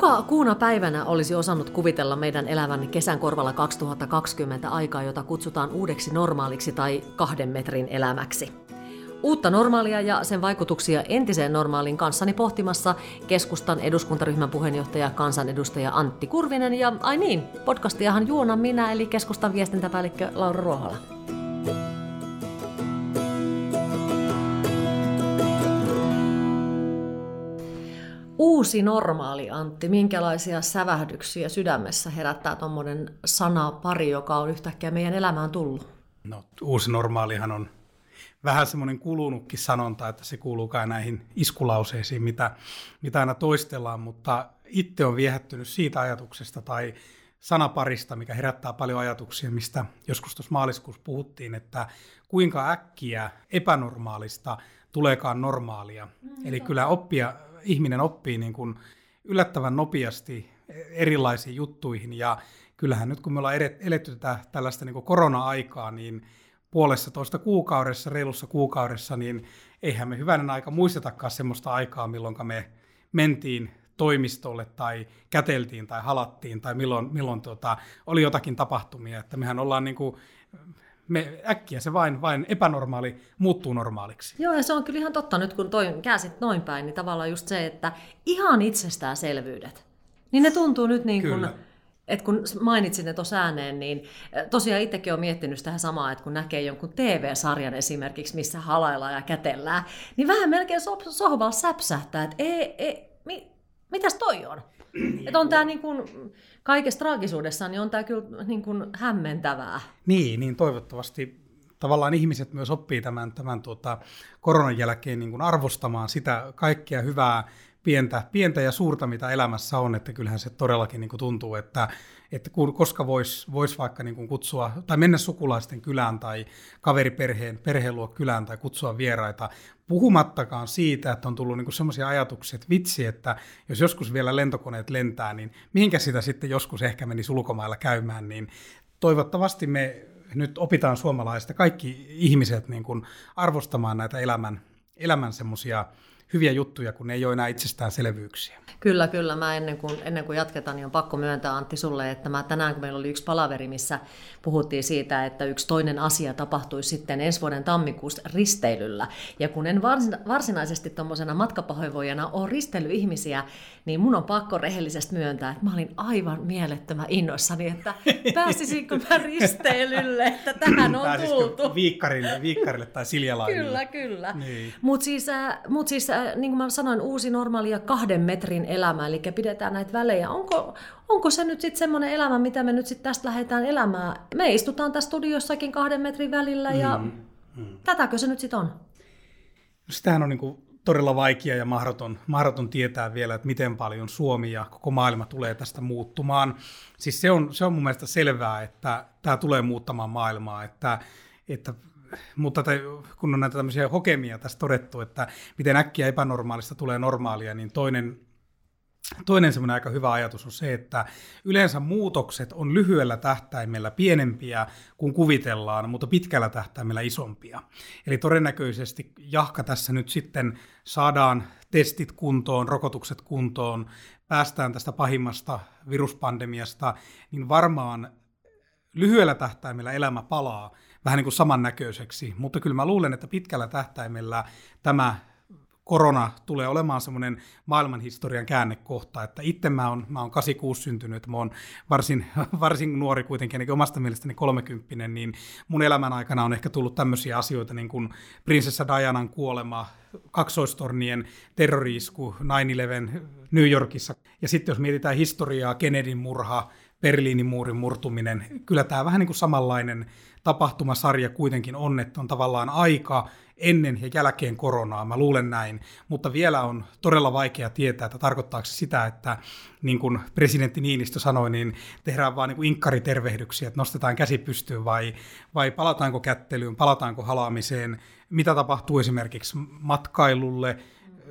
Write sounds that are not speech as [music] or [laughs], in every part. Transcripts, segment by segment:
Kuka kuuna päivänä olisi osannut kuvitella meidän elävän kesän korvalla 2020 aikaa, jota kutsutaan uudeksi normaaliksi tai kahden metrin elämäksi? Uutta normaalia ja sen vaikutuksia entiseen normaaliin kanssani pohtimassa keskustan eduskuntaryhmän puheenjohtaja kansanedustaja Antti Kurvinen ja ai niin, podcastiahan juonan minä eli keskustan viestintäpäällikkö Laura Ruohola. Uusi normaali, Antti. Minkälaisia sävähdyksiä sydämessä herättää tuommoinen sana pari, joka on yhtäkkiä meidän elämään tullut? No, uusi normaalihan on vähän semmoinen kulunutkin sanonta, että se kuuluu kai näihin iskulauseisiin, mitä, mitä aina toistellaan, mutta itse on viehättynyt siitä ajatuksesta tai sanaparista, mikä herättää paljon ajatuksia, mistä joskus tuossa maaliskuussa puhuttiin, että kuinka äkkiä epänormaalista tuleekaan normaalia. Mm, Eli kyllä oppia, ihminen oppii niin kuin yllättävän nopeasti erilaisiin juttuihin ja kyllähän nyt kun me ollaan eletty tätä tällaista niin korona-aikaa, niin puolessa toista kuukaudessa, reilussa kuukaudessa, niin eihän me hyvänen aika muistetakaan semmoista aikaa, milloin me mentiin toimistolle tai käteltiin tai halattiin tai milloin, milloin tota, oli jotakin tapahtumia. Että mehän ollaan niin kuin, me äkkiä se vain, vain epänormaali muuttuu normaaliksi. Joo, ja se on kyllä ihan totta nyt, kun toi käsit noin päin, niin tavallaan just se, että ihan itsestäänselvyydet, niin ne tuntuu nyt niin kuin, kyllä että kun mainitsin ne tuossa ääneen, niin tosiaan itsekin olen miettinyt tähän samaa, että kun näkee jonkun TV-sarjan esimerkiksi, missä halaillaan ja kätellään, niin vähän melkein so- sohvalla säpsähtää, että ei, ei, mi, mitäs toi on? Että on tämä niin kuin, kaikessa traagisuudessaan, niin on tämä kyllä niin kuin hämmentävää. Niin, niin toivottavasti tavallaan ihmiset myös oppii tämän, tämän tuota, koronan jälkeen niin kuin arvostamaan sitä kaikkea hyvää, pientä, pientä ja suurta, mitä elämässä on, että kyllähän se todellakin niin kuin tuntuu, että, että koska voisi vois vaikka niin kuin kutsua tai mennä sukulaisten kylään tai kaveriperheen perheen luo kylään tai kutsua vieraita, puhumattakaan siitä, että on tullut niin semmoisia ajatuksia, että vitsi, että jos joskus vielä lentokoneet lentää, niin mihinkä sitä sitten joskus ehkä menisi ulkomailla käymään, niin toivottavasti me nyt opitaan suomalaista kaikki ihmiset niin kuin arvostamaan näitä elämän, elämän semmoisia hyviä juttuja, kun ne ei ole enää itsestäänselvyyksiä. Kyllä, kyllä. Mä ennen kuin, ennen kuin jatketaan, niin on pakko myöntää Antti sulle, että mä tänään kun meillä oli yksi palaveri, missä puhuttiin siitä, että yksi toinen asia tapahtuisi sitten ensi vuoden tammikuussa risteilyllä. Ja kun en varsinaisesti tuommoisena matkapahoinvoijana ole risteilyihmisiä, niin mun on pakko rehellisesti myöntää, että mä olin aivan mielettömän innoissani, että [laughs] pääsisinkö mä risteilylle, että tähän on Pääsisikö tultu. Viikkarille, viikkarille tai Siljalainille. Kyllä, kyllä. Niin. Mutta siis, äh, mut siis äh, niin kuin mä sanoin, uusi normaali ja kahden metrin elämä, eli pidetään näitä välejä. Onko, onko se nyt sitten semmoinen elämä, mitä me nyt sitten tästä lähdetään elämään? Me istutaan tässä studiossakin kahden metrin välillä ja mm, mm. tätäkö se nyt sitten on? Sitähän on niin kuin todella vaikea ja mahdoton, mahdoton tietää vielä, että miten paljon Suomi ja koko maailma tulee tästä muuttumaan. Siis se on, se on mun mielestä selvää, että tämä tulee muuttamaan maailmaa, että, että mutta te, kun on näitä tämmöisiä hokemia tässä todettu, että miten äkkiä epänormaalista tulee normaalia, niin toinen Toinen semmoinen aika hyvä ajatus on se, että yleensä muutokset on lyhyellä tähtäimellä pienempiä kuin kuvitellaan, mutta pitkällä tähtäimellä isompia. Eli todennäköisesti jahka tässä nyt sitten saadaan testit kuntoon, rokotukset kuntoon, päästään tästä pahimmasta viruspandemiasta, niin varmaan lyhyellä tähtäimellä elämä palaa vähän niin kuin samannäköiseksi, mutta kyllä mä luulen, että pitkällä tähtäimellä tämä korona tulee olemaan semmoinen maailmanhistorian käännekohta, että itse mä oon, mä oon 86 syntynyt, mä oon varsin, [laughs] varsin nuori kuitenkin, ainakin omasta mielestäni 30, niin mun elämän aikana on ehkä tullut tämmöisiä asioita niin kuin prinsessa Dianan kuolema, kaksoistornien terroriisku, 9-11 New Yorkissa. Ja sitten jos mietitään historiaa, Kennedyn murha, Berliinin muurin murtuminen, kyllä tämä vähän niin kuin samanlainen tapahtumasarja kuitenkin on, että on tavallaan aika ennen ja jälkeen koronaa, mä luulen näin, mutta vielä on todella vaikea tietää, että tarkoittaako se sitä, että niin kuin presidentti Niinistö sanoi, niin tehdään vaan niin inkkaritervehdyksiä, että nostetaan käsi pystyyn vai, vai palataanko kättelyyn, palataanko halaamiseen, mitä tapahtuu esimerkiksi matkailulle,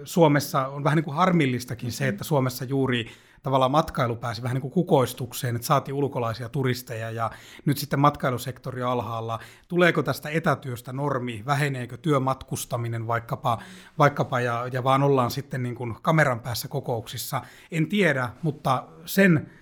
Suomessa on vähän niin kuin harmillistakin se, että Suomessa juuri tavallaan matkailu pääsi vähän niin kuin kukoistukseen, että saatiin ulkolaisia turisteja ja nyt sitten matkailusektori alhaalla. Tuleeko tästä etätyöstä normi, väheneekö työmatkustaminen vaikkapa, vaikkapa ja, ja vaan ollaan sitten niin kuin kameran päässä kokouksissa? En tiedä, mutta sen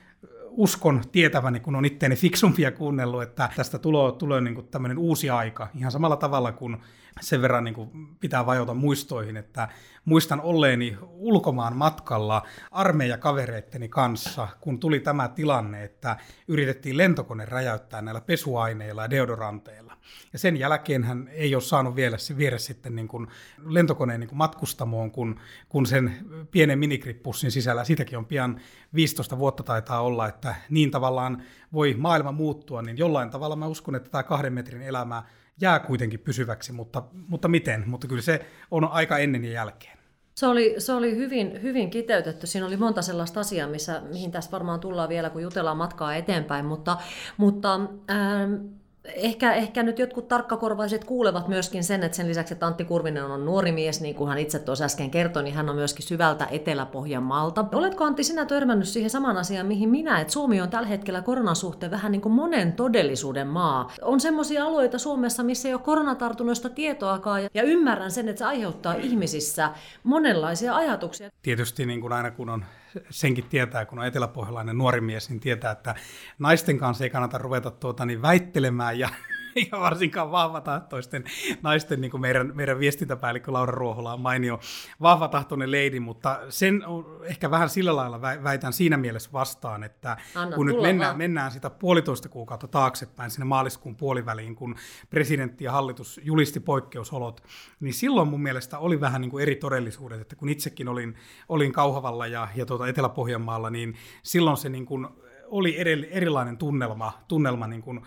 uskon tietäväni, kun on itteeni fiksumpia kuunnellut, että tästä tulee, tulee niin kuin tämmöinen uusi aika, ihan samalla tavalla kuin sen verran niin kuin pitää vajota muistoihin, että muistan olleeni ulkomaan matkalla armeijakavereitteni kanssa, kun tuli tämä tilanne, että yritettiin lentokone räjäyttää näillä pesuaineilla ja deodoranteilla. Ja sen jälkeen hän ei ole saanut vielä viedä sitten niin kuin lentokoneen niin kuin matkustamoon, kun, kun sen pienen minikrippussin sisällä, sitäkin on pian 15 vuotta taitaa olla, että niin tavallaan voi maailma muuttua, niin jollain tavalla mä uskon, että tämä kahden metrin elämä jää kuitenkin pysyväksi, mutta, mutta miten? Mutta kyllä se on aika ennen ja jälkeen. Se oli, se oli hyvin, hyvin kiteytetty. Siinä oli monta sellaista asiaa, missä, mihin tässä varmaan tullaan vielä, kun jutellaan matkaa eteenpäin. Mutta, mutta ähm, ehkä, ehkä nyt jotkut tarkkakorvaiset kuulevat myöskin sen, että sen lisäksi, että Antti Kurvinen on nuori mies, niin kuin hän itse tuossa äsken kertoi, niin hän on myöskin syvältä Etelä-Pohjanmaalta. Oletko Antti sinä törmännyt siihen samaan asiaan, mihin minä, että Suomi on tällä hetkellä koronan suhteen vähän niin kuin monen todellisuuden maa. On semmoisia alueita Suomessa, missä ei ole koronatartunnoista tietoakaan, ja ymmärrän sen, että se aiheuttaa ihmisissä monenlaisia ajatuksia. Tietysti niin kuin aina kun on senkin tietää, kun on eteläpohjalainen nuori mies, niin tietää, että naisten kanssa ei kannata ruveta tuota, niin väittelemään ja [laughs] ja varsinkaan vahvatahtoisten naisten, niin kuin meidän, meidän viestintäpäällikkö Laura Ruohola on mainio vahvatahtoinen leidi, mutta sen on ehkä vähän sillä lailla väitän siinä mielessä vastaan, että Anna, kun nyt mennään, mennään sitä puolitoista kuukautta taaksepäin sinne maaliskuun puoliväliin, kun presidentti ja hallitus julisti poikkeusolot, niin silloin mun mielestä oli vähän niin kuin eri todellisuudet, että kun itsekin olin, olin Kauhavalla ja, ja tuota Etelä-Pohjanmaalla, niin silloin se niin kuin oli eri, erilainen tunnelma, tunnelma niin kuin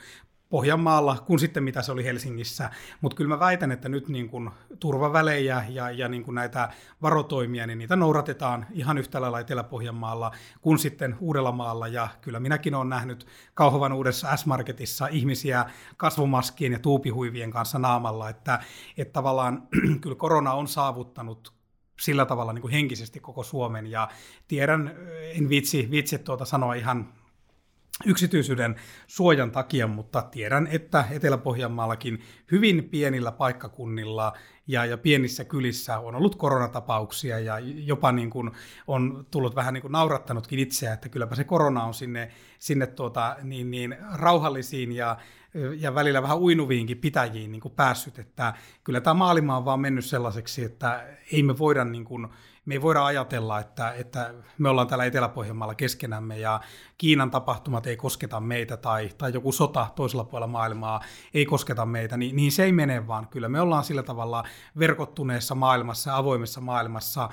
Pohjanmaalla kuin sitten mitä se oli Helsingissä. Mutta kyllä mä väitän, että nyt niin kuin turvavälejä ja, ja niin kuin näitä varotoimia, niin niitä noudatetaan ihan yhtä lailla Etelä-Pohjanmaalla kuin sitten Uudellamaalla. Ja kyllä minäkin olen nähnyt Kauhovan uudessa S-Marketissa ihmisiä kasvomaskien ja tuupihuivien kanssa naamalla, että, että tavallaan [clears throat] kyllä korona on saavuttanut sillä tavalla niin kuin henkisesti koko Suomen. Ja tiedän, en vitsi, vitsi tuota sanoa ihan yksityisyyden suojan takia, mutta tiedän, että Etelä-Pohjanmaallakin hyvin pienillä paikkakunnilla ja, ja pienissä kylissä on ollut koronatapauksia ja jopa niin kuin on tullut vähän niin kuin naurattanutkin itseä, että kylläpä se korona on sinne, sinne tuota, niin, niin rauhallisiin ja, ja välillä vähän uinuviinkin pitäjiin niin kuin päässyt, että kyllä tämä maailma on vaan mennyt sellaiseksi, että ei me voida niin kuin, me ei voida ajatella, että, että me ollaan täällä Etelä-Pohjanmaalla keskenämme ja Kiinan tapahtumat ei kosketa meitä tai, tai joku sota toisella puolella maailmaa ei kosketa meitä, niin, niin se ei mene vaan. Kyllä me ollaan sillä tavalla verkottuneessa maailmassa, avoimessa maailmassa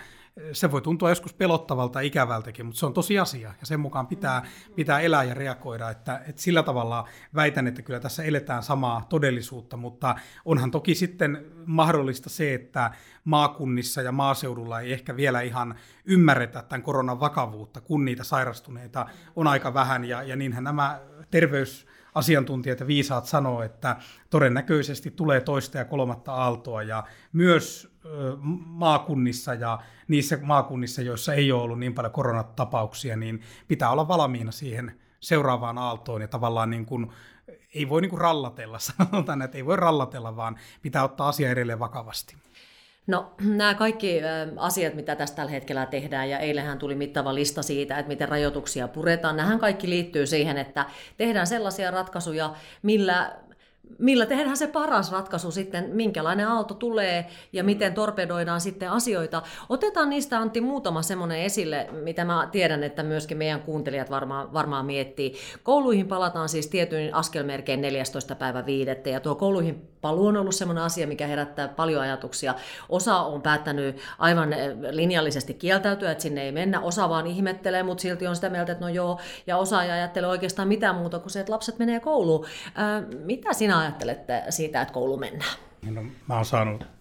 se voi tuntua joskus pelottavalta ikävältäkin, mutta se on tosi asia ja sen mukaan pitää, pitää elää ja reagoida, että, että sillä tavalla väitän, että kyllä tässä eletään samaa todellisuutta, mutta onhan toki sitten mahdollista se, että maakunnissa ja maaseudulla ei ehkä vielä ihan ymmärretä tämän koronan vakavuutta, kun niitä sairastuneita on aika vähän ja, ja niinhän nämä terveys asiantuntijat ja viisaat sanoo, että todennäköisesti tulee toista ja kolmatta aaltoa ja myös maakunnissa ja niissä maakunnissa, joissa ei ole ollut niin paljon koronatapauksia, niin pitää olla valmiina siihen seuraavaan aaltoon ja tavallaan niin kuin, ei voi niin kuin rallatella, [laughs] sanotaan, että ei voi rallatella, vaan pitää ottaa asia edelleen vakavasti. No [clears throat] nämä kaikki asiat, mitä tästä tällä hetkellä tehdään, ja eilähän tuli mittava lista siitä, että miten rajoituksia puretaan, nämähän kaikki liittyy siihen, että tehdään sellaisia ratkaisuja, millä millä tehdään se paras ratkaisu sitten, minkälainen aalto tulee ja miten torpedoidaan sitten asioita. Otetaan niistä Antti muutama semmoinen esille, mitä mä tiedän, että myöskin meidän kuuntelijat varmaan, varmaan miettii. Kouluihin palataan siis tietyin askelmerkein 14. päivä viidettä ja tuo kouluihin paluu on ollut semmoinen asia, mikä herättää paljon ajatuksia. Osa on päättänyt aivan linjallisesti kieltäytyä, että sinne ei mennä. Osa vaan ihmettelee, mutta silti on sitä mieltä, että no joo. Ja osa ei ajattele oikeastaan mitään muuta kuin se, että lapset menee kouluun. Ää, mitä sinä ajattelette siitä, että koulu mennään? No, mä oon saanut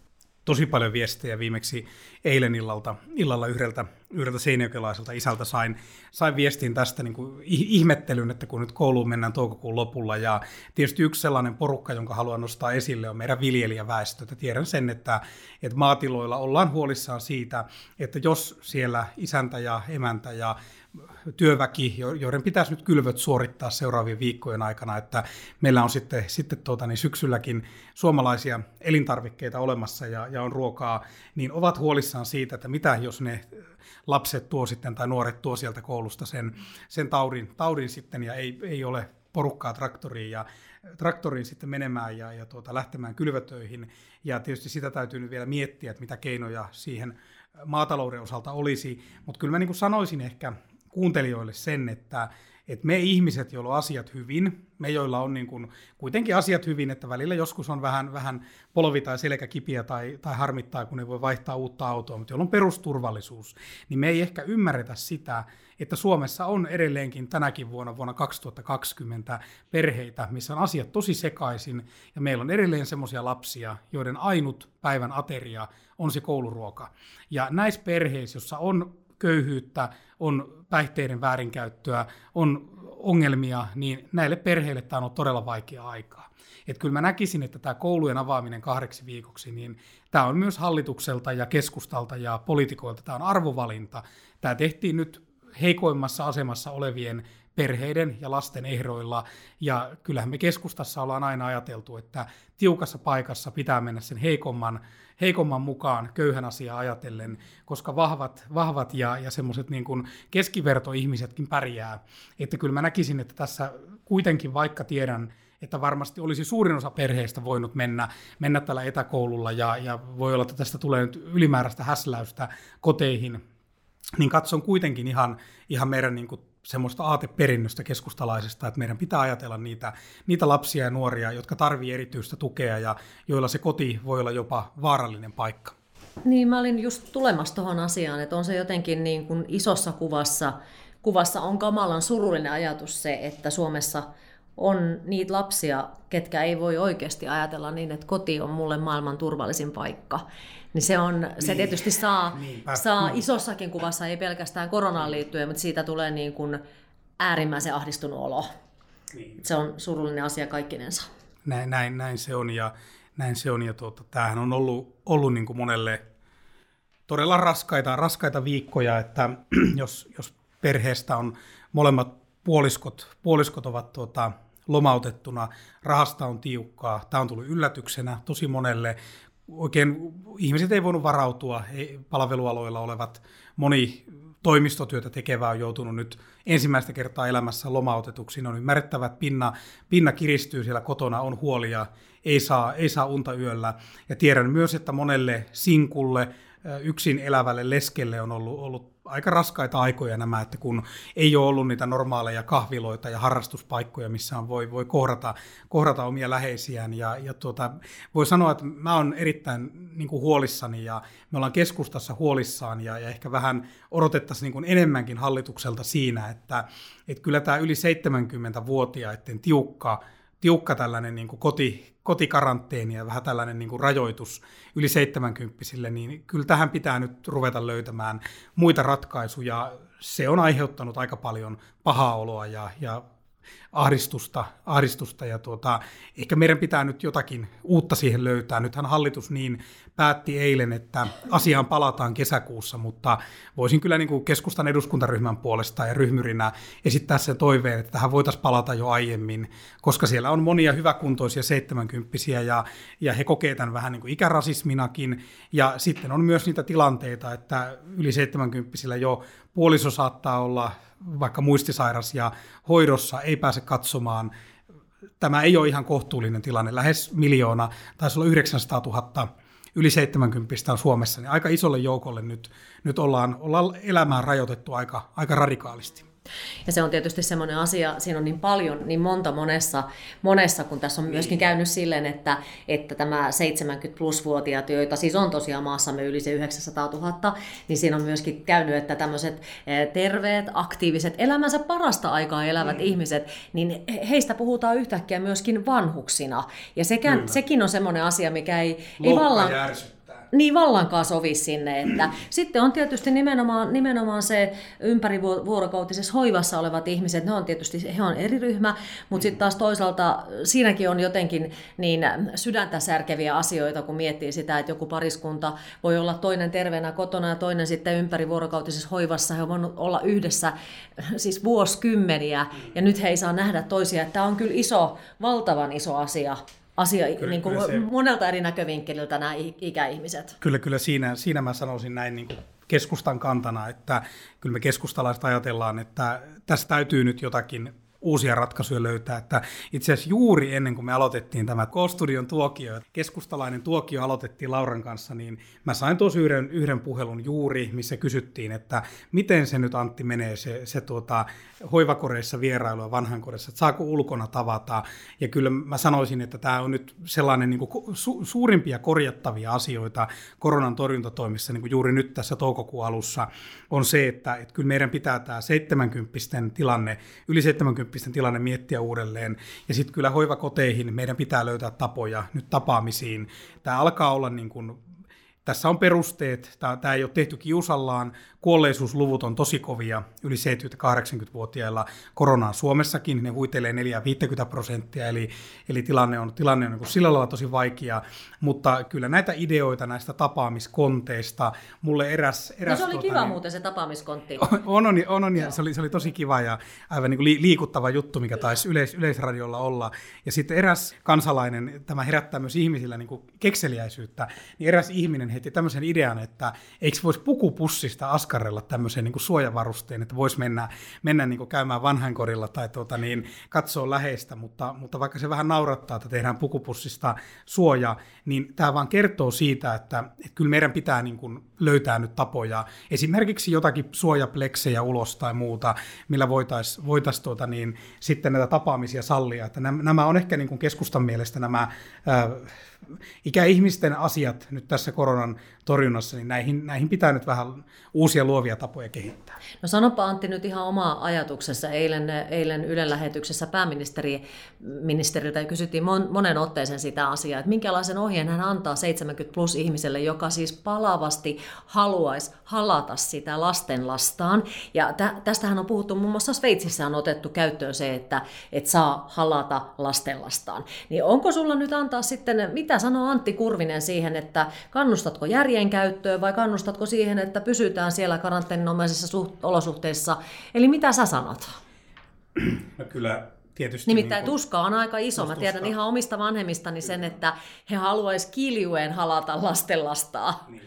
tosi paljon viestejä viimeksi eilen illalta, illalla yhdeltä, yhdeltä seinäjokelaiselta isältä sain, sain viestin tästä niin kuin ihmettelyn, että kun nyt kouluun mennään toukokuun lopulla ja tietysti yksi sellainen porukka, jonka haluan nostaa esille on meidän viljelijäväestö. Että tiedän sen, että, että maatiloilla ollaan huolissaan siitä, että jos siellä isäntä ja emäntä ja työväki, joiden pitäisi nyt kylvöt suorittaa seuraavien viikkojen aikana, että meillä on sitten, sitten tuota, niin syksylläkin suomalaisia elintarvikkeita olemassa ja, ja on ruokaa, niin ovat huolissaan siitä, että mitä jos ne lapset tuo sitten tai nuoret tuo sieltä koulusta sen, sen taudin, taudin sitten ja ei, ei ole porukkaa traktoriin ja traktoriin sitten menemään ja, ja tuota, lähtemään kylvötöihin. Ja tietysti sitä täytyy nyt vielä miettiä, että mitä keinoja siihen maatalouden osalta olisi. Mutta kyllä mä niin kuin sanoisin ehkä kuuntelijoille sen, että, että me ihmiset, joilla on asiat hyvin, me joilla on niin kuin kuitenkin asiat hyvin, että välillä joskus on vähän, vähän polvi tai selkä kipiä tai, tai harmittaa, kun ei voi vaihtaa uutta autoa, mutta jolla on perusturvallisuus, niin me ei ehkä ymmärretä sitä, että Suomessa on edelleenkin tänäkin vuonna, vuonna 2020, perheitä, missä on asiat tosi sekaisin, ja meillä on edelleen semmoisia lapsia, joiden ainut päivän ateria on se kouluruoka. Ja näissä perheissä, jossa on köyhyyttä, on päihteiden väärinkäyttöä, on ongelmia, niin näille perheille tämä on todella vaikea aikaa. Että kyllä mä näkisin, että tämä koulujen avaaminen kahdeksi viikoksi, niin tämä on myös hallitukselta ja keskustalta ja poliitikoilta, tämä on arvovalinta. Tämä tehtiin nyt heikoimmassa asemassa olevien perheiden ja lasten ehdoilla. Ja kyllähän me keskustassa ollaan aina ajateltu, että tiukassa paikassa pitää mennä sen heikomman, heikomman mukaan köyhän asiaa ajatellen, koska vahvat, vahvat ja, ja semmoiset niin kuin keskivertoihmisetkin pärjää. Että kyllä mä näkisin, että tässä kuitenkin vaikka tiedän, että varmasti olisi suurin osa perheistä voinut mennä, mennä tällä etäkoululla ja, ja voi olla, että tästä tulee nyt ylimääräistä häsläystä koteihin, niin katson kuitenkin ihan, ihan meidän niin kuin semmoista aateperinnöstä keskustalaisesta, että meidän pitää ajatella niitä, niitä lapsia ja nuoria, jotka tarvii erityistä tukea ja joilla se koti voi olla jopa vaarallinen paikka. Niin, mä olin just tulemassa tuohon asiaan, että on se jotenkin niin kuin isossa kuvassa, kuvassa on kamalan surullinen ajatus se, että Suomessa on niitä lapsia, ketkä ei voi oikeasti ajatella niin, että koti on mulle maailman turvallisin paikka niin se, on, niin. se tietysti saa, saa mm. isossakin kuvassa, ei pelkästään koronaan liittyen, mutta siitä tulee niin kuin äärimmäisen ahdistunut olo. Niin. Se on surullinen asia kaikkinensa. Näin, näin, näin se on ja, näin se on, ja tuota, tämähän on ollut, ollut niin kuin monelle todella raskaita, raskaita viikkoja, että [clears throat] jos, jos perheestä on molemmat puoliskot, puoliskot ovat tuota, lomautettuna, rahasta on tiukkaa, tämä on tullut yllätyksenä tosi monelle, oikein ihmiset ei voinut varautua, ei, palvelualoilla olevat moni toimistotyötä tekevää on joutunut nyt ensimmäistä kertaa elämässä lomautetuksi. On ymmärrettävä, että pinna, pinna kiristyy siellä kotona, on huolia, ei saa, ei saa unta yöllä. Ja tiedän myös, että monelle sinkulle, yksin elävälle leskelle on ollut, ollut aika raskaita aikoja nämä, että kun ei ole ollut niitä normaaleja kahviloita ja harrastuspaikkoja, missä on voi, voi kohdata, kohdata omia läheisiään. Ja, ja tuota, voi sanoa, että mä oon erittäin niin kuin huolissani ja me ollaan keskustassa huolissaan ja, ja ehkä vähän odotettaisiin niin kuin enemmänkin hallitukselta siinä, että, että kyllä tämä yli 70-vuotiaiden tiukka tiukka tällainen niin kuin koti, kotikaranteeni ja vähän tällainen niin kuin rajoitus yli 70 niin kyllä tähän pitää nyt ruveta löytämään muita ratkaisuja. Se on aiheuttanut aika paljon pahaa oloa ja, ja ahdistusta, ahdistusta ja tuota, ehkä meidän pitää nyt jotakin uutta siihen löytää. Nythän hallitus niin päätti eilen, että asiaan palataan kesäkuussa, mutta voisin kyllä niin kuin keskustan eduskuntaryhmän puolesta ja ryhmyrinä esittää sen toiveen, että tähän voitaisiin palata jo aiemmin, koska siellä on monia hyväkuntoisia seitsemänkymppisiä ja, ja he kokee tämän vähän niin kuin ikärasisminakin ja sitten on myös niitä tilanteita, että yli 70 jo puoliso saattaa olla vaikka muistisairas ja hoidossa ei pääse katsomaan. Tämä ei ole ihan kohtuullinen tilanne. Lähes miljoona, taisi olla 900 000 yli 70 on Suomessa, niin aika isolle joukolle nyt, nyt ollaan, ollaan elämään rajoitettu aika, aika radikaalisti. Ja se on tietysti semmoinen asia, siinä on niin paljon, niin monta monessa, monessa kun tässä on myöskin käynyt silleen, että, että tämä 70 plus-vuotiaat, joita siis on tosiaan maassamme yli se 900 000, niin siinä on myöskin käynyt, että tämmöiset eh, terveet, aktiiviset, elämänsä parasta aikaa elävät mm. ihmiset, niin heistä puhutaan yhtäkkiä myöskin vanhuksina. Ja sekään, sekin on semmoinen asia, mikä ei, ei vallan... Järsy Niin vallankaan sovi sinne. Että sitten on tietysti nimenomaan, nimenomaan se ympärivuorokautisessa hoivassa olevat ihmiset, ne on tietysti, he on eri ryhmä, mutta sitten taas toisaalta siinäkin on jotenkin niin sydäntä särkeviä asioita, kun miettii sitä, että joku pariskunta voi olla toinen terveenä kotona ja toinen sitten ympärivuorokautisessa hoivassa. He voivat olla yhdessä siis vuosikymmeniä ja nyt he ei saa nähdä toisia. Tämä on kyllä iso, valtavan iso asia asia kyllä, niin kuin kyllä se, monelta eri näkövinkkeliltä nämä ikäihmiset. Kyllä, kyllä siinä, siinä mä sanoisin näin niin kuin keskustan kantana, että kyllä me keskustalaiset ajatellaan, että tässä täytyy nyt jotakin uusia ratkaisuja löytää. Että itse asiassa juuri ennen kuin me aloitettiin tämä K-studion tuokio, keskustalainen tuokio aloitettiin Lauran kanssa, niin mä sain tuossa yhden, yhden puhelun juuri, missä kysyttiin, että miten se nyt Antti menee se, se tuota, hoivakoreissa vierailua vanhankodissa, että saako ulkona tavata. Ja kyllä mä sanoisin, että tämä on nyt sellainen niin kuin su- suurimpia korjattavia asioita koronan torjuntatoimissa niin kuin juuri nyt tässä toukokuun alussa on se, että, että kyllä meidän pitää tämä 70 tilanne, yli 70 tilanne miettiä uudelleen. Ja sitten kyllä hoivakoteihin meidän pitää löytää tapoja nyt tapaamisiin. Tämä alkaa olla niin kuin tässä on perusteet, tämä ei ole tehty kiusallaan, kuolleisuusluvut on tosi kovia yli 70-80-vuotiailla koronaan Suomessakin, ne huitelee 4-50 prosenttia, eli, eli tilanne on, tilanne on niin sillä lailla tosi vaikea, mutta kyllä näitä ideoita näistä tapaamiskonteista, mulle eräs... eräs no se oli tuota, kiva niin, muuten se tapaamiskontti. [laughs] On, on, on, on, on ja se oli, se oli tosi kiva ja aivan niin kuin liikuttava juttu, mikä taisi yleis, yleisradiolla olla. Ja sitten eräs kansalainen, tämä herättää myös ihmisillä niin kuin kekseliäisyyttä, niin eräs ihminen heti tämmöisen idean, että eikö voisi pukupussista askarella tämmöisen niin suojavarusteen, että voisi mennä, mennä niin käymään vanhainkorilla tai tuota, niin, katsoa läheistä, mutta, mutta vaikka se vähän naurattaa, että tehdään pukupussista suoja, niin tämä vaan kertoo siitä, että, että kyllä meidän pitää niin kuin löytää nyt tapoja, esimerkiksi jotakin suojapleksejä ulos tai muuta, millä voitaisiin voitais tuota, niin, sitten näitä tapaamisia sallia. Että nämä, nämä on ehkä niin kuin keskustan mielestä nämä ää, ikäihmisten asiat nyt tässä koronan torjunnassa, niin näihin, näihin pitää nyt vähän uusia luovia tapoja kehittää. No sanopa Antti nyt ihan oma ajatuksessa. Eilen, eilen Ylen lähetyksessä pääministeri kysyttiin mon, monen otteeseen sitä asiaa, että minkälaisen ohjeen hän antaa 70 plus ihmiselle, joka siis palavasti haluaisi halata sitä lastenlastaan. Ja tä, tästähän on puhuttu, muun muassa Sveitsissä on otettu käyttöön se, että et saa halata lastenlastaan. Niin onko sulla nyt antaa sitten, mitä sanoo Antti Kurvinen siihen, että kannustatko järjen käyttöön vai kannustatko siihen, että pysytään siellä karanteeninomaisissa suht- olosuhteissa? Eli mitä sä sanot? No kyllä tietysti... Nimittäin niin kuin, tuska on aika iso. Mä tiedän tuska. ihan omista vanhemmistani sen, että he haluaisivat kiljuen halata lastenlastaa. Niin.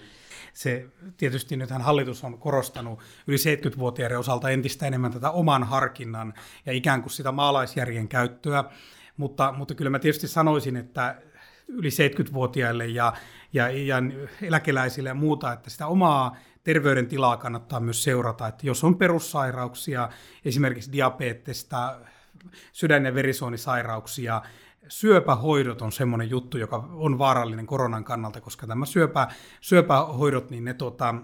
Se tietysti nythän hallitus on korostanut yli 70-vuotiaiden osalta entistä enemmän tätä oman harkinnan ja ikään kuin sitä maalaisjärjen käyttöä, mutta, mutta kyllä mä tietysti sanoisin, että yli 70-vuotiaille ja, ja, ja eläkeläisille ja muuta, että sitä omaa terveydentilaa kannattaa myös seurata, että jos on perussairauksia, esimerkiksi diabetesta, sydän- ja verisuonisairauksia, syöpähoidot on semmoinen juttu, joka on vaarallinen koronan kannalta, koska tämä syöpä, syöpähoidot, niin ne tota,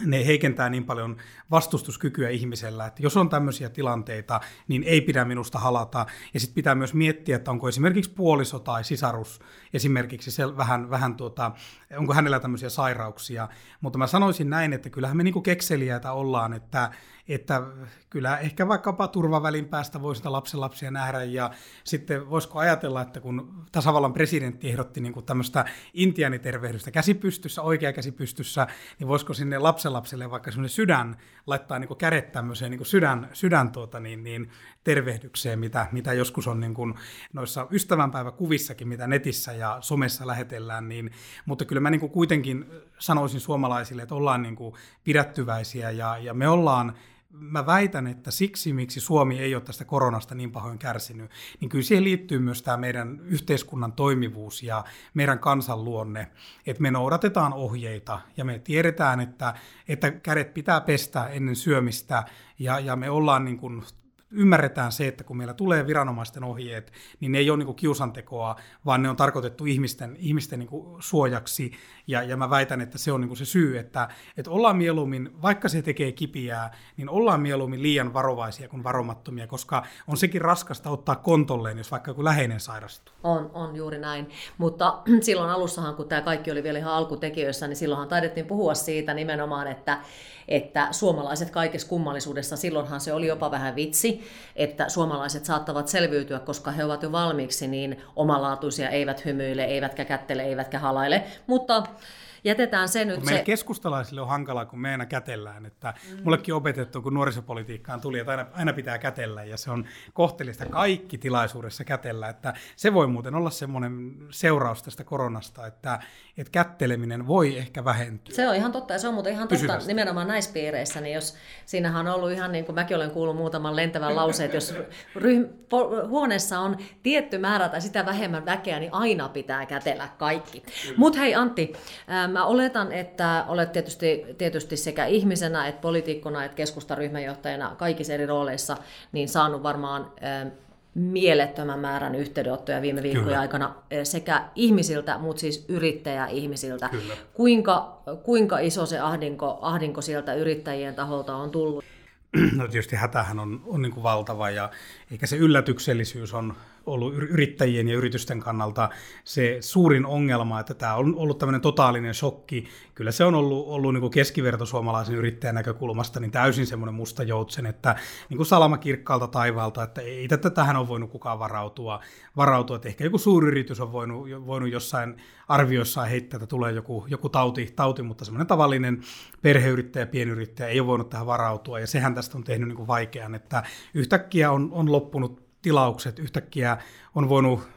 ne heikentää niin paljon vastustuskykyä ihmisellä, että jos on tämmöisiä tilanteita, niin ei pidä minusta halata. Ja sitten pitää myös miettiä, että onko esimerkiksi puoliso tai sisarus esimerkiksi se vähän, vähän tuota, onko hänellä tämmöisiä sairauksia. Mutta mä sanoisin näin, että kyllähän me niinku kekseliäitä ollaan, että että kyllä ehkä vaikkapa turvavälin päästä voi sitä lapsenlapsia nähdä. Ja sitten voisiko ajatella, että kun tasavallan presidentti ehdotti niin kuin tämmöistä intianitervehdystä käsipystyssä, oikea käsipystyssä, niin voisiko sinne lapsenlapselle vaikka semmoinen sydän laittaa niin kuin kädet tämmöiseen niin kuin sydän, sydän tuota, niin, niin, tervehdykseen, mitä, mitä joskus on niin kuin noissa ystävänpäiväkuvissakin, mitä netissä ja somessa lähetellään, niin, mutta kyllä mä niin kuin kuitenkin sanoisin suomalaisille, että ollaan niin kuin pidättyväisiä ja, ja me ollaan mä väitän, että siksi, miksi Suomi ei ole tästä koronasta niin pahoin kärsinyt, niin kyllä siihen liittyy myös tämä meidän yhteiskunnan toimivuus ja meidän kansanluonne, että me noudatetaan ohjeita ja me tiedetään, että, että kädet pitää pestä ennen syömistä ja, ja me ollaan niin kuin ymmärretään se, että kun meillä tulee viranomaisten ohjeet, niin ne ei ole niin kuin kiusantekoa, vaan ne on tarkoitettu ihmisten, ihmisten niin kuin suojaksi. Ja, ja mä väitän, että se on niin kuin se syy, että, että ollaan mieluummin, vaikka se tekee kipiää, niin ollaan mieluummin liian varovaisia kuin varomattomia, koska on sekin raskasta ottaa kontolleen, jos vaikka joku läheinen sairastuu. On, on juuri näin. Mutta [clears throat] silloin alussahan, kun tämä kaikki oli vielä ihan alkutekijöissä, niin silloinhan taidettiin puhua siitä nimenomaan, että että suomalaiset kaikessa kummallisuudessa, silloinhan se oli jopa vähän vitsi, että suomalaiset saattavat selviytyä, koska he ovat jo valmiiksi niin omalaatuisia, eivät hymyile, eivätkä kättele, eivätkä halaile, mutta jätetään se nyt. Meillä se... keskustalaisille on hankalaa, kun me aina kätellään. Että mm. Mullekin opetettu, kun nuorisopolitiikkaan tuli, että aina, aina pitää kätellä ja se on kohtelista kaikki tilaisuudessa kätellä. Että se voi muuten olla semmoinen seuraus tästä koronasta, että, että kätteleminen voi ehkä vähentyä. Se on ihan totta ja se on muuten ihan totta Pysyvästi. nimenomaan näissä piireissä. Niin jos, siinähän on ollut ihan niin kuin mäkin olen kuullut muutaman lentävän lauseen, että jos ryhm, huoneessa on tietty määrä tai sitä vähemmän väkeä, niin aina pitää kätellä kaikki. Mutta hei Antti, Mä oletan, että olet tietysti, tietysti sekä ihmisenä, että poliitikkona, että keskustaryhmänjohtajana kaikissa eri rooleissa, niin saanut varmaan mielettömän määrän yhteydenottoja viime viikkojen Kyllä. aikana sekä ihmisiltä, mutta siis yrittäjäihmisiltä. Kyllä. Kuinka, kuinka iso se ahdinko, ahdinko sieltä yrittäjien taholta on tullut? No tietysti hätähän on, on niin kuin valtava ja eikä se yllätyksellisyys on ollut yrittäjien ja yritysten kannalta se suurin ongelma, että tämä on ollut tämmöinen totaalinen shokki. Kyllä se on ollut, ollut niin keskiverto suomalaisen yrittäjän näkökulmasta niin täysin semmoinen musta joutsen, että niin kuin salama kirkkaalta taivaalta, että ei tätä tähän ole voinut kukaan varautua. varautua. Että ehkä joku suuryritys on voinut, voinut jossain arvioissaan heittää, että tulee joku, joku tauti, tauti, mutta semmoinen tavallinen perheyrittäjä, pienyrittäjä ei ole voinut tähän varautua, ja sehän tästä on tehnyt niin kuin vaikean, että yhtäkkiä on, on loppunut tilaukset. Yhtäkkiä on voinut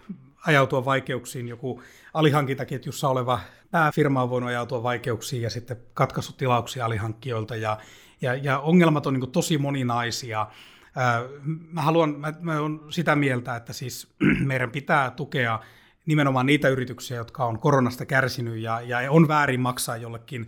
ajautua vaikeuksiin, joku alihankintaketjussa oleva pääfirma on voinut ajautua vaikeuksiin ja sitten katkaissut tilauksia alihankkijoilta ja, ja, ja ongelmat on niin tosi moninaisia. Mä haluan, mä, mä olen sitä mieltä, että siis [clears throat] meidän pitää tukea nimenomaan niitä yrityksiä, jotka on koronasta kärsinyt ja, ja on väärin maksaa jollekin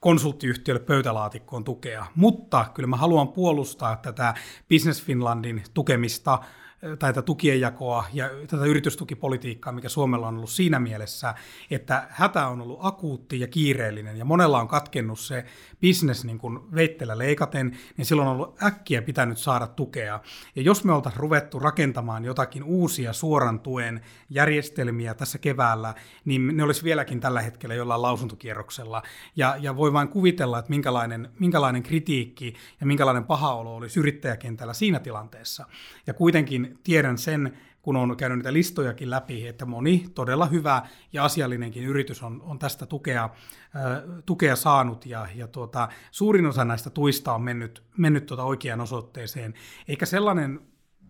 konsulttiyhtiölle pöytälaatikkoon tukea. Mutta kyllä mä haluan puolustaa tätä Business Finlandin tukemista tai tätä tukien jakoa ja tätä yritystukipolitiikkaa, mikä Suomella on ollut siinä mielessä, että hätä on ollut akuutti ja kiireellinen ja monella on katkennut se bisnes niin kuin veittelä leikaten, niin silloin on ollut äkkiä pitänyt saada tukea. Ja jos me oltaisiin ruvettu rakentamaan jotakin uusia suoran tuen järjestelmiä tässä keväällä, niin ne olisi vieläkin tällä hetkellä jollain lausuntokierroksella. Ja, ja voi vain kuvitella, että minkälainen, minkälainen kritiikki ja minkälainen paha olo olisi yrittäjäkentällä siinä tilanteessa. Ja kuitenkin tiedän sen, kun on käynyt niitä listojakin läpi, että moni todella hyvä ja asiallinenkin yritys on, on tästä tukea, äh, tukea saanut ja, ja tuota, suurin osa näistä tuista on mennyt, mennyt tuota oikeaan osoitteeseen. Eikä sellainen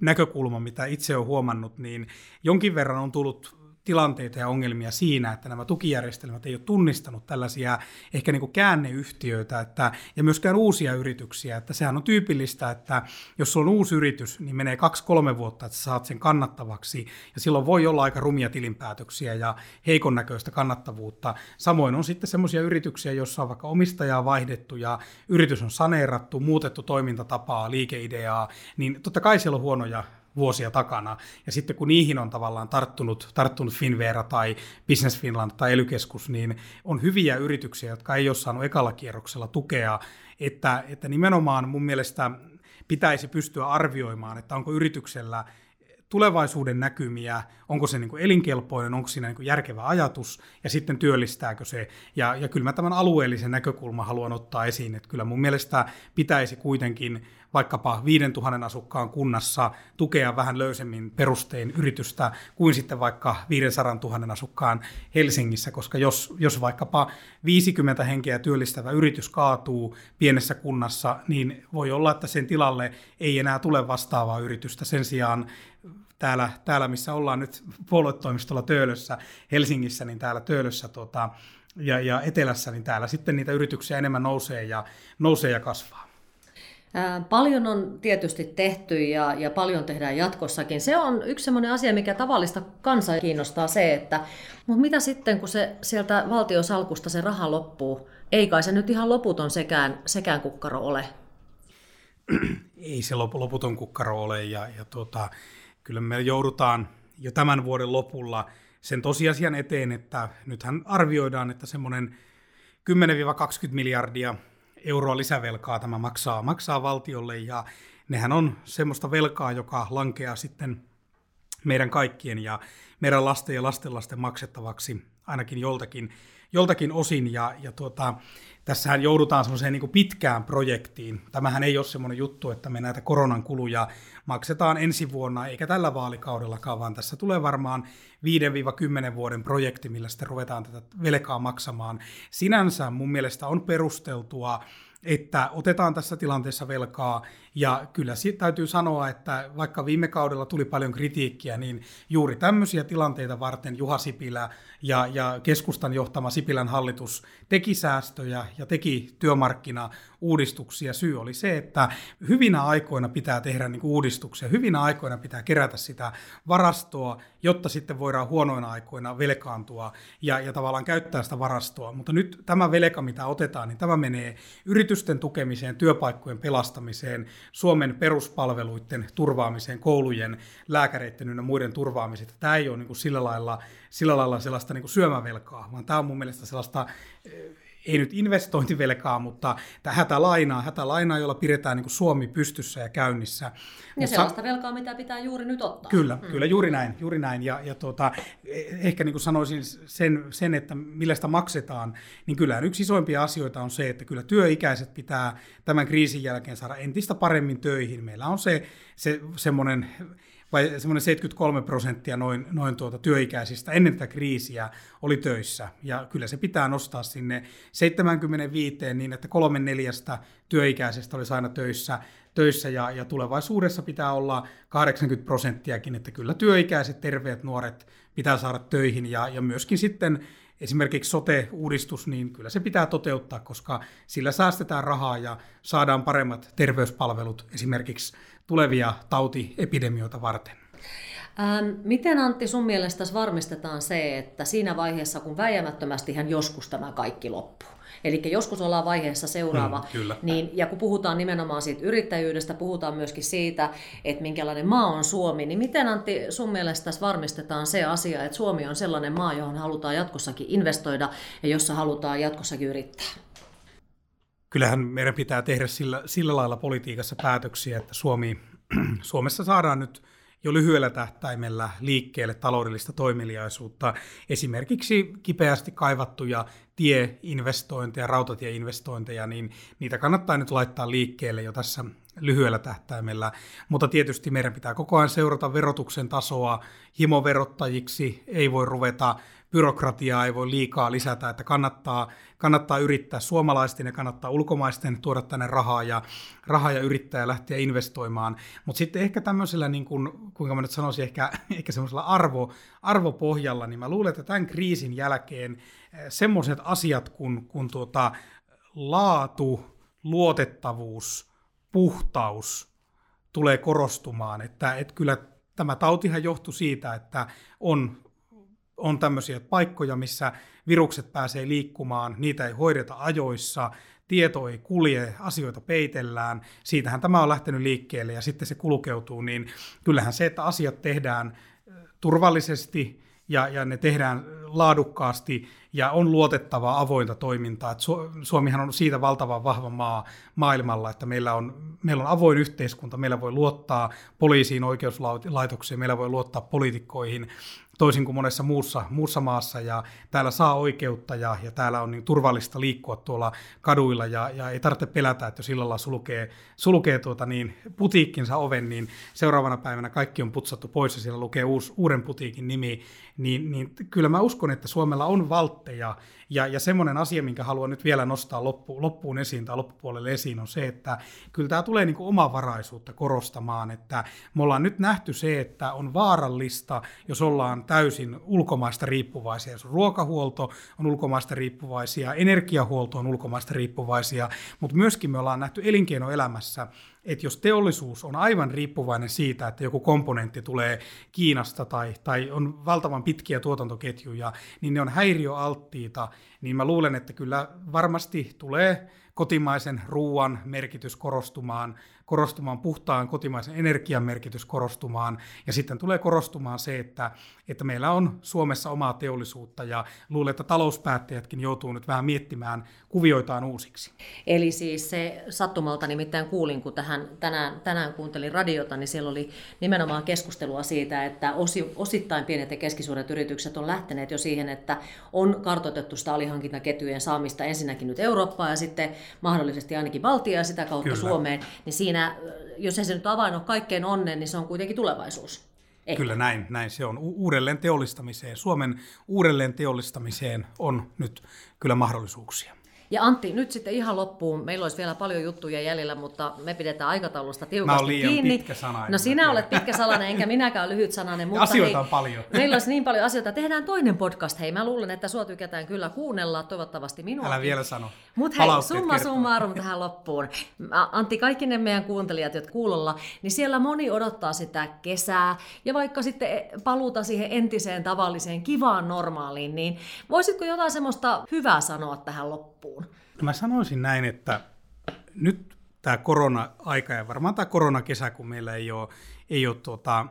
näkökulma, mitä itse olen huomannut, niin jonkin verran on tullut tilanteita ja ongelmia siinä, että nämä tukijärjestelmät ei ole tunnistanut tällaisia ehkä niin kuin käänneyhtiöitä että, ja myöskään uusia yrityksiä. Että sehän on tyypillistä, että jos on uusi yritys, niin menee kaksi-kolme vuotta, että saat sen kannattavaksi ja silloin voi olla aika rumia tilinpäätöksiä ja heikon näköistä kannattavuutta. Samoin on sitten semmoisia yrityksiä, joissa on vaikka omistajaa vaihdettu ja yritys on saneerattu, muutettu toimintatapaa, liikeideaa, niin totta kai siellä on huonoja vuosia takana. Ja sitten kun niihin on tavallaan tarttunut, tarttunut Finvera tai Business Finland tai ely niin on hyviä yrityksiä, jotka ei ole saanut ekalla kierroksella tukea, että, että nimenomaan mun mielestä pitäisi pystyä arvioimaan, että onko yrityksellä tulevaisuuden näkymiä, onko se niin kuin elinkelpoinen, onko siinä niin kuin järkevä ajatus ja sitten työllistääkö se. Ja, ja kyllä mä tämän alueellisen näkökulman haluan ottaa esiin, että kyllä mun mielestä pitäisi kuitenkin vaikkapa 5000 asukkaan kunnassa tukea vähän löysemmin perustein yritystä kuin sitten vaikka 500 000 asukkaan Helsingissä, koska jos, jos vaikkapa 50 henkeä työllistävä yritys kaatuu pienessä kunnassa, niin voi olla, että sen tilalle ei enää tule vastaavaa yritystä. Sen sijaan täällä, täällä missä ollaan nyt puoluetoimistolla Töölössä Helsingissä, niin täällä Töölössä tota, ja, ja etelässä, niin täällä sitten niitä yrityksiä enemmän nousee ja, nousee ja kasvaa. Paljon on tietysti tehty ja, ja paljon tehdään jatkossakin. Se on yksi sellainen asia, mikä tavallista kansaa kiinnostaa se, että mutta mitä sitten, kun se sieltä valtiosalkusta se raha loppuu? Ei kai se nyt ihan loputon sekään, sekään kukkaro ole. [clears throat] ei se loputon kukkaro ole ja, ja tuota, kyllä me joudutaan jo tämän vuoden lopulla sen tosiasian eteen, että nythän arvioidaan, että semmoinen 10-20 miljardia euroa lisävelkaa tämä maksaa, maksaa valtiolle ja nehän on semmoista velkaa, joka lankeaa sitten meidän kaikkien ja meidän lasten ja lastenlasten maksettavaksi ainakin joltakin, joltakin osin. Ja, ja tuota, tässähän joudutaan semmoiseen niin pitkään projektiin. Tämähän ei ole semmoinen juttu, että me näitä koronan kuluja maksetaan ensi vuonna, eikä tällä vaalikaudellakaan, vaan tässä tulee varmaan 5-10 vuoden projekti, millä sitten ruvetaan tätä velkaa maksamaan. Sinänsä mun mielestä on perusteltua että otetaan tässä tilanteessa velkaa. Ja kyllä täytyy sanoa, että vaikka viime kaudella tuli paljon kritiikkiä, niin juuri tämmöisiä tilanteita varten Juha Sipilä ja, ja keskustan johtama Sipilän hallitus teki säästöjä ja teki työmarkkina-uudistuksia. Syy oli se, että hyvinä aikoina pitää tehdä niin uudistuksia, hyvinä aikoina pitää kerätä sitä varastoa, jotta sitten voidaan huonoina aikoina velkaantua ja, ja tavallaan käyttää sitä varastoa. Mutta nyt tämä velka, mitä otetaan, niin tämä menee yritysten tukemiseen, työpaikkojen pelastamiseen, Suomen peruspalveluiden turvaamiseen, koulujen, lääkäreiden ja muiden turvaamiseen. Tämä ei ole niin kuin sillä, lailla, sillä lailla sellaista niin kuin syömävelkaa, vaan tämä on mun mielestä sellaista ei nyt investointivelkaa, mutta hätälainaa, hätälainaa, jolla pidetään niin kuin Suomi pystyssä ja käynnissä. Ja mutta sellaista velkaa, mitä pitää juuri nyt ottaa. Kyllä, mm. kyllä juuri näin. Juuri näin. Ja, ja tuota, ehkä niin kuin sanoisin sen, sen, että millä sitä maksetaan, niin kyllä yksi isoimpia asioita on se, että kyllä työikäiset pitää tämän kriisin jälkeen saada entistä paremmin töihin. Meillä on se, se semmoinen vai semmoinen 73 prosenttia noin, noin tuota työikäisistä ennen tätä kriisiä oli töissä. Ja kyllä se pitää nostaa sinne 75 niin, että kolme neljästä työikäisestä olisi aina töissä, töissä ja, ja tulevaisuudessa pitää olla 80 prosenttiakin, että kyllä työikäiset terveet nuoret pitää saada töihin ja, ja myöskin sitten esimerkiksi sote-uudistus, niin kyllä se pitää toteuttaa, koska sillä säästetään rahaa ja saadaan paremmat terveyspalvelut esimerkiksi tulevia tautiepidemioita varten. Ähm, miten Antti sun mielestä varmistetaan se, että siinä vaiheessa, kun väijämättömästi hän joskus tämä kaikki loppuu, Eli joskus ollaan vaiheessa seuraava. Mm, kyllä. Niin, ja kun puhutaan nimenomaan siitä yrittäjyydestä, puhutaan myöskin siitä, että minkälainen maa on Suomi, niin miten Antti sun mielestä tässä varmistetaan se asia, että Suomi on sellainen maa, johon halutaan jatkossakin investoida ja jossa halutaan jatkossakin yrittää? Kyllähän meidän pitää tehdä sillä, sillä lailla politiikassa päätöksiä, että Suomi, [clears throat] Suomessa saadaan nyt jo lyhyellä tähtäimellä liikkeelle taloudellista toimeliaisuutta. Esimerkiksi kipeästi kaivattuja tieinvestointeja, rautatieinvestointeja, niin niitä kannattaa nyt laittaa liikkeelle jo tässä lyhyellä tähtäimellä. Mutta tietysti meidän pitää koko ajan seurata verotuksen tasoa. Himoverottajiksi ei voi ruveta byrokratiaa ei voi liikaa lisätä, että kannattaa, kannattaa yrittää suomalaisten ja kannattaa ulkomaisten tuoda tänne rahaa ja, rahaa ja yrittää ja lähteä investoimaan. Mutta sitten ehkä tämmöisellä, niin kun, kuinka mä nyt sanoisin, ehkä, [laughs] ehkä semmoisella arvo, arvopohjalla, niin mä luulen, että tämän kriisin jälkeen eh, semmoiset asiat kuin, kun tuota, laatu, luotettavuus, puhtaus tulee korostumaan, että, että kyllä tämä tautihan johtui siitä, että on on tämmöisiä paikkoja, missä virukset pääsee liikkumaan, niitä ei hoideta ajoissa, tieto ei kulje, asioita peitellään, siitähän tämä on lähtenyt liikkeelle ja sitten se kulkeutuu, niin kyllähän se, että asiat tehdään turvallisesti ja, ja ne tehdään laadukkaasti ja on luotettavaa avointa toimintaa. Et Suomihan on siitä valtavan vahva maa maailmalla, että meillä on, meillä on avoin yhteiskunta, meillä voi luottaa poliisiin, oikeuslaitokseen, meillä voi luottaa poliitikkoihin, toisin kuin monessa muussa, muussa maassa, ja täällä saa oikeutta, ja, ja täällä on niin turvallista liikkua tuolla kaduilla, ja, ja ei tarvitse pelätä, että jos illalla sulkee, sulkee tuota niin, putiikkinsa oven, niin seuraavana päivänä kaikki on putsattu pois, ja siellä lukee uus, uuden putiikin nimi, niin, niin kyllä mä uskon, että Suomella on valtteja, ja, ja semmoinen asia, minkä haluan nyt vielä nostaa loppu, loppuun esiin tai loppupuolelle esiin, on se, että kyllä tämä tulee niin kuin omavaraisuutta korostamaan, että me ollaan nyt nähty se, että on vaarallista, jos ollaan täysin ulkomaista riippuvaisia, jos ruokahuolto on ulkomaista riippuvaisia, energiahuolto on ulkomaista riippuvaisia, mutta myöskin me ollaan nähty elinkeinoelämässä, että jos teollisuus on aivan riippuvainen siitä, että joku komponentti tulee Kiinasta tai, tai on valtavan pitkiä tuotantoketjuja, niin ne on häiriöalttiita niin mä luulen, että kyllä varmasti tulee kotimaisen ruoan merkitys korostumaan, korostumaan puhtaan kotimaisen energian merkitys korostumaan, ja sitten tulee korostumaan se, että, että meillä on Suomessa omaa teollisuutta, ja luulen, että talouspäättäjätkin joutuu nyt vähän miettimään kuvioitaan uusiksi. Eli siis se sattumalta nimittäin kuulin, kun tähän, tänään, tänään kuuntelin radiota, niin siellä oli nimenomaan keskustelua siitä, että osi, osittain pienet ja keskisuuret yritykset on lähteneet jo siihen, että on kartoitettu sitä alihankintaketjujen saamista ensinnäkin nyt Eurooppaan ja sitten mahdollisesti ainakin Baltiaan ja sitä kautta Kyllä. Suomeen, niin siinä, jos ei se nyt avain ole kaikkein onnen, niin se on kuitenkin tulevaisuus. Ehkä. Kyllä näin, näin se on. Uudelleen teollistamiseen, Suomen uudelleen teollistamiseen on nyt kyllä mahdollisuuksia. Ja Antti, nyt sitten ihan loppuun. Meillä olisi vielä paljon juttuja jäljellä, mutta me pidetään aikataulusta tiukasti Mä liian kiinni. pitkä sana. No sinä olet pitkä sananen, enkä minäkään lyhyt sananen. Mutta asioita hei, on paljon. Meillä olisi niin paljon asioita. Tehdään toinen podcast. Hei, mä luulen, että sua tykätään kyllä kuunnella, toivottavasti minua. Älä vielä sano. Mutta hei, summa summarum tähän loppuun. Antti, kaikki ne meidän kuuntelijat, jotka kuulolla, niin siellä moni odottaa sitä kesää ja vaikka sitten paluuta siihen entiseen tavalliseen kivaan normaaliin, niin voisitko jotain semmoista hyvää sanoa tähän loppuun? No mä sanoisin näin, että nyt tämä korona-aika ja varmaan tämä koronakesä, kun meillä ei ole, ei ole tuota,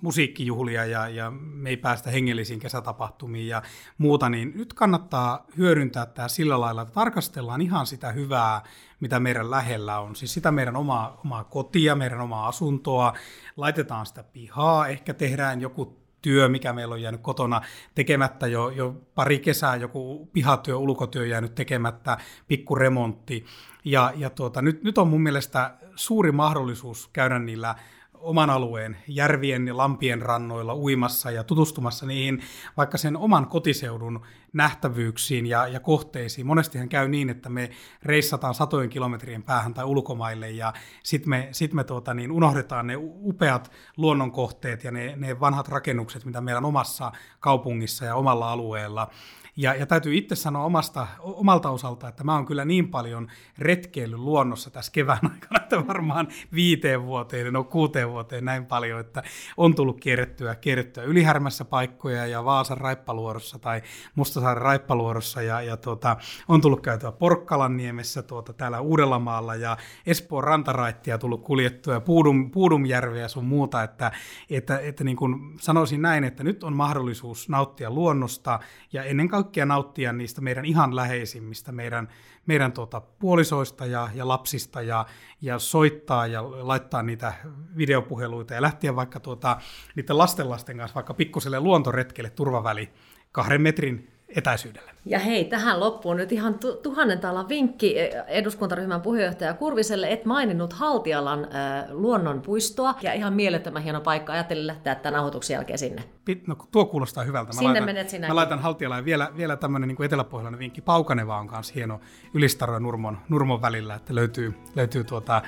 musiikkijuhlia ja, ja me ei päästä hengellisiin kesätapahtumiin ja muuta, niin nyt kannattaa hyödyntää tämä sillä lailla, että tarkastellaan ihan sitä hyvää, mitä meidän lähellä on. Siis sitä meidän omaa, omaa kotia, meidän omaa asuntoa, laitetaan sitä pihaa, ehkä tehdään joku työ, mikä meillä on jäänyt kotona tekemättä jo, jo pari kesää, joku pihatyö, ulkotyö jäänyt tekemättä, pikku remontti. Ja, ja tuota, nyt, nyt on mun mielestä suuri mahdollisuus käydä niillä oman alueen järvien ja lampien rannoilla uimassa ja tutustumassa niihin vaikka sen oman kotiseudun nähtävyyksiin ja, ja kohteisiin. Monestihan käy niin, että me reissataan satojen kilometrien päähän tai ulkomaille ja sitten me, sit me tuota, niin unohdetaan ne upeat luonnonkohteet ja ne, ne vanhat rakennukset, mitä meidän omassa kaupungissa ja omalla alueella ja, ja täytyy itse sanoa omasta, omalta osalta, että mä oon kyllä niin paljon retkeillyt luonnossa tässä kevään [laughs] aikana, että varmaan viiteen vuoteen, no kuuteen vuoteen näin paljon, että on tullut kierrettyä, kierrettyä ylihärmässä paikkoja ja Vaasan raippaluorossa tai Mustasaaren raippaluorossa ja, ja tuota, on tullut käytyä Porkkalanniemessä tuota, täällä Uudellamaalla ja Espoon rantaraittia tullut kuljettua ja Puudum, Puudumjärveä ja sun muuta, että, että, että niin kuin sanoisin näin, että nyt on mahdollisuus nauttia luonnosta ja ennen kaikkea kaikkea nauttia niistä meidän ihan läheisimmistä, meidän, meidän tuota, puolisoista ja, ja lapsista ja, ja soittaa ja laittaa niitä videopuheluita ja lähteä vaikka tuota, niiden lastenlasten kanssa vaikka pikkuselle luontoretkelle turvaväli kahden metrin etäisyydelle. Ja hei, tähän loppuun nyt ihan tuhannen taalan vinkki e, eduskuntaryhmän puheenjohtaja Kurviselle, et maininnut Haltialan äh, luonnonpuistoa, ja ihan mielettömän hieno paikka, ajattelin lähteä tämän nauhoituksen jälkeen sinne. No, tuo kuulostaa hyvältä. Mä sinne laitan, menet sinäkin. Mä laitan Haltialaan vielä, vielä tämmöinen niin eteläpohjalainen vinkki. Paukaneva on kanssa hieno Ylistaro ja Nurmon, Nurmon välillä, että löytyy, löytyy tuota,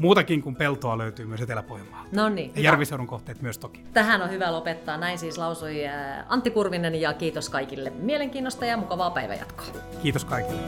muutakin kuin peltoa löytyy myös Etelä-Pohjanmaalta. No niin. Ja järviseudun kohteet myös toki. Tähän on hyvä lopettaa. Näin siis lausui äh, Antti Kurvinen ja kiitos kaikille mielenkiinnosta ja mukavaa päivänjatkoa. Kiitos kaikille.